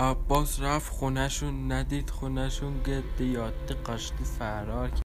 عباس رفت خونشون ندید خونشون گدی یاده قاشقی فرار کرد.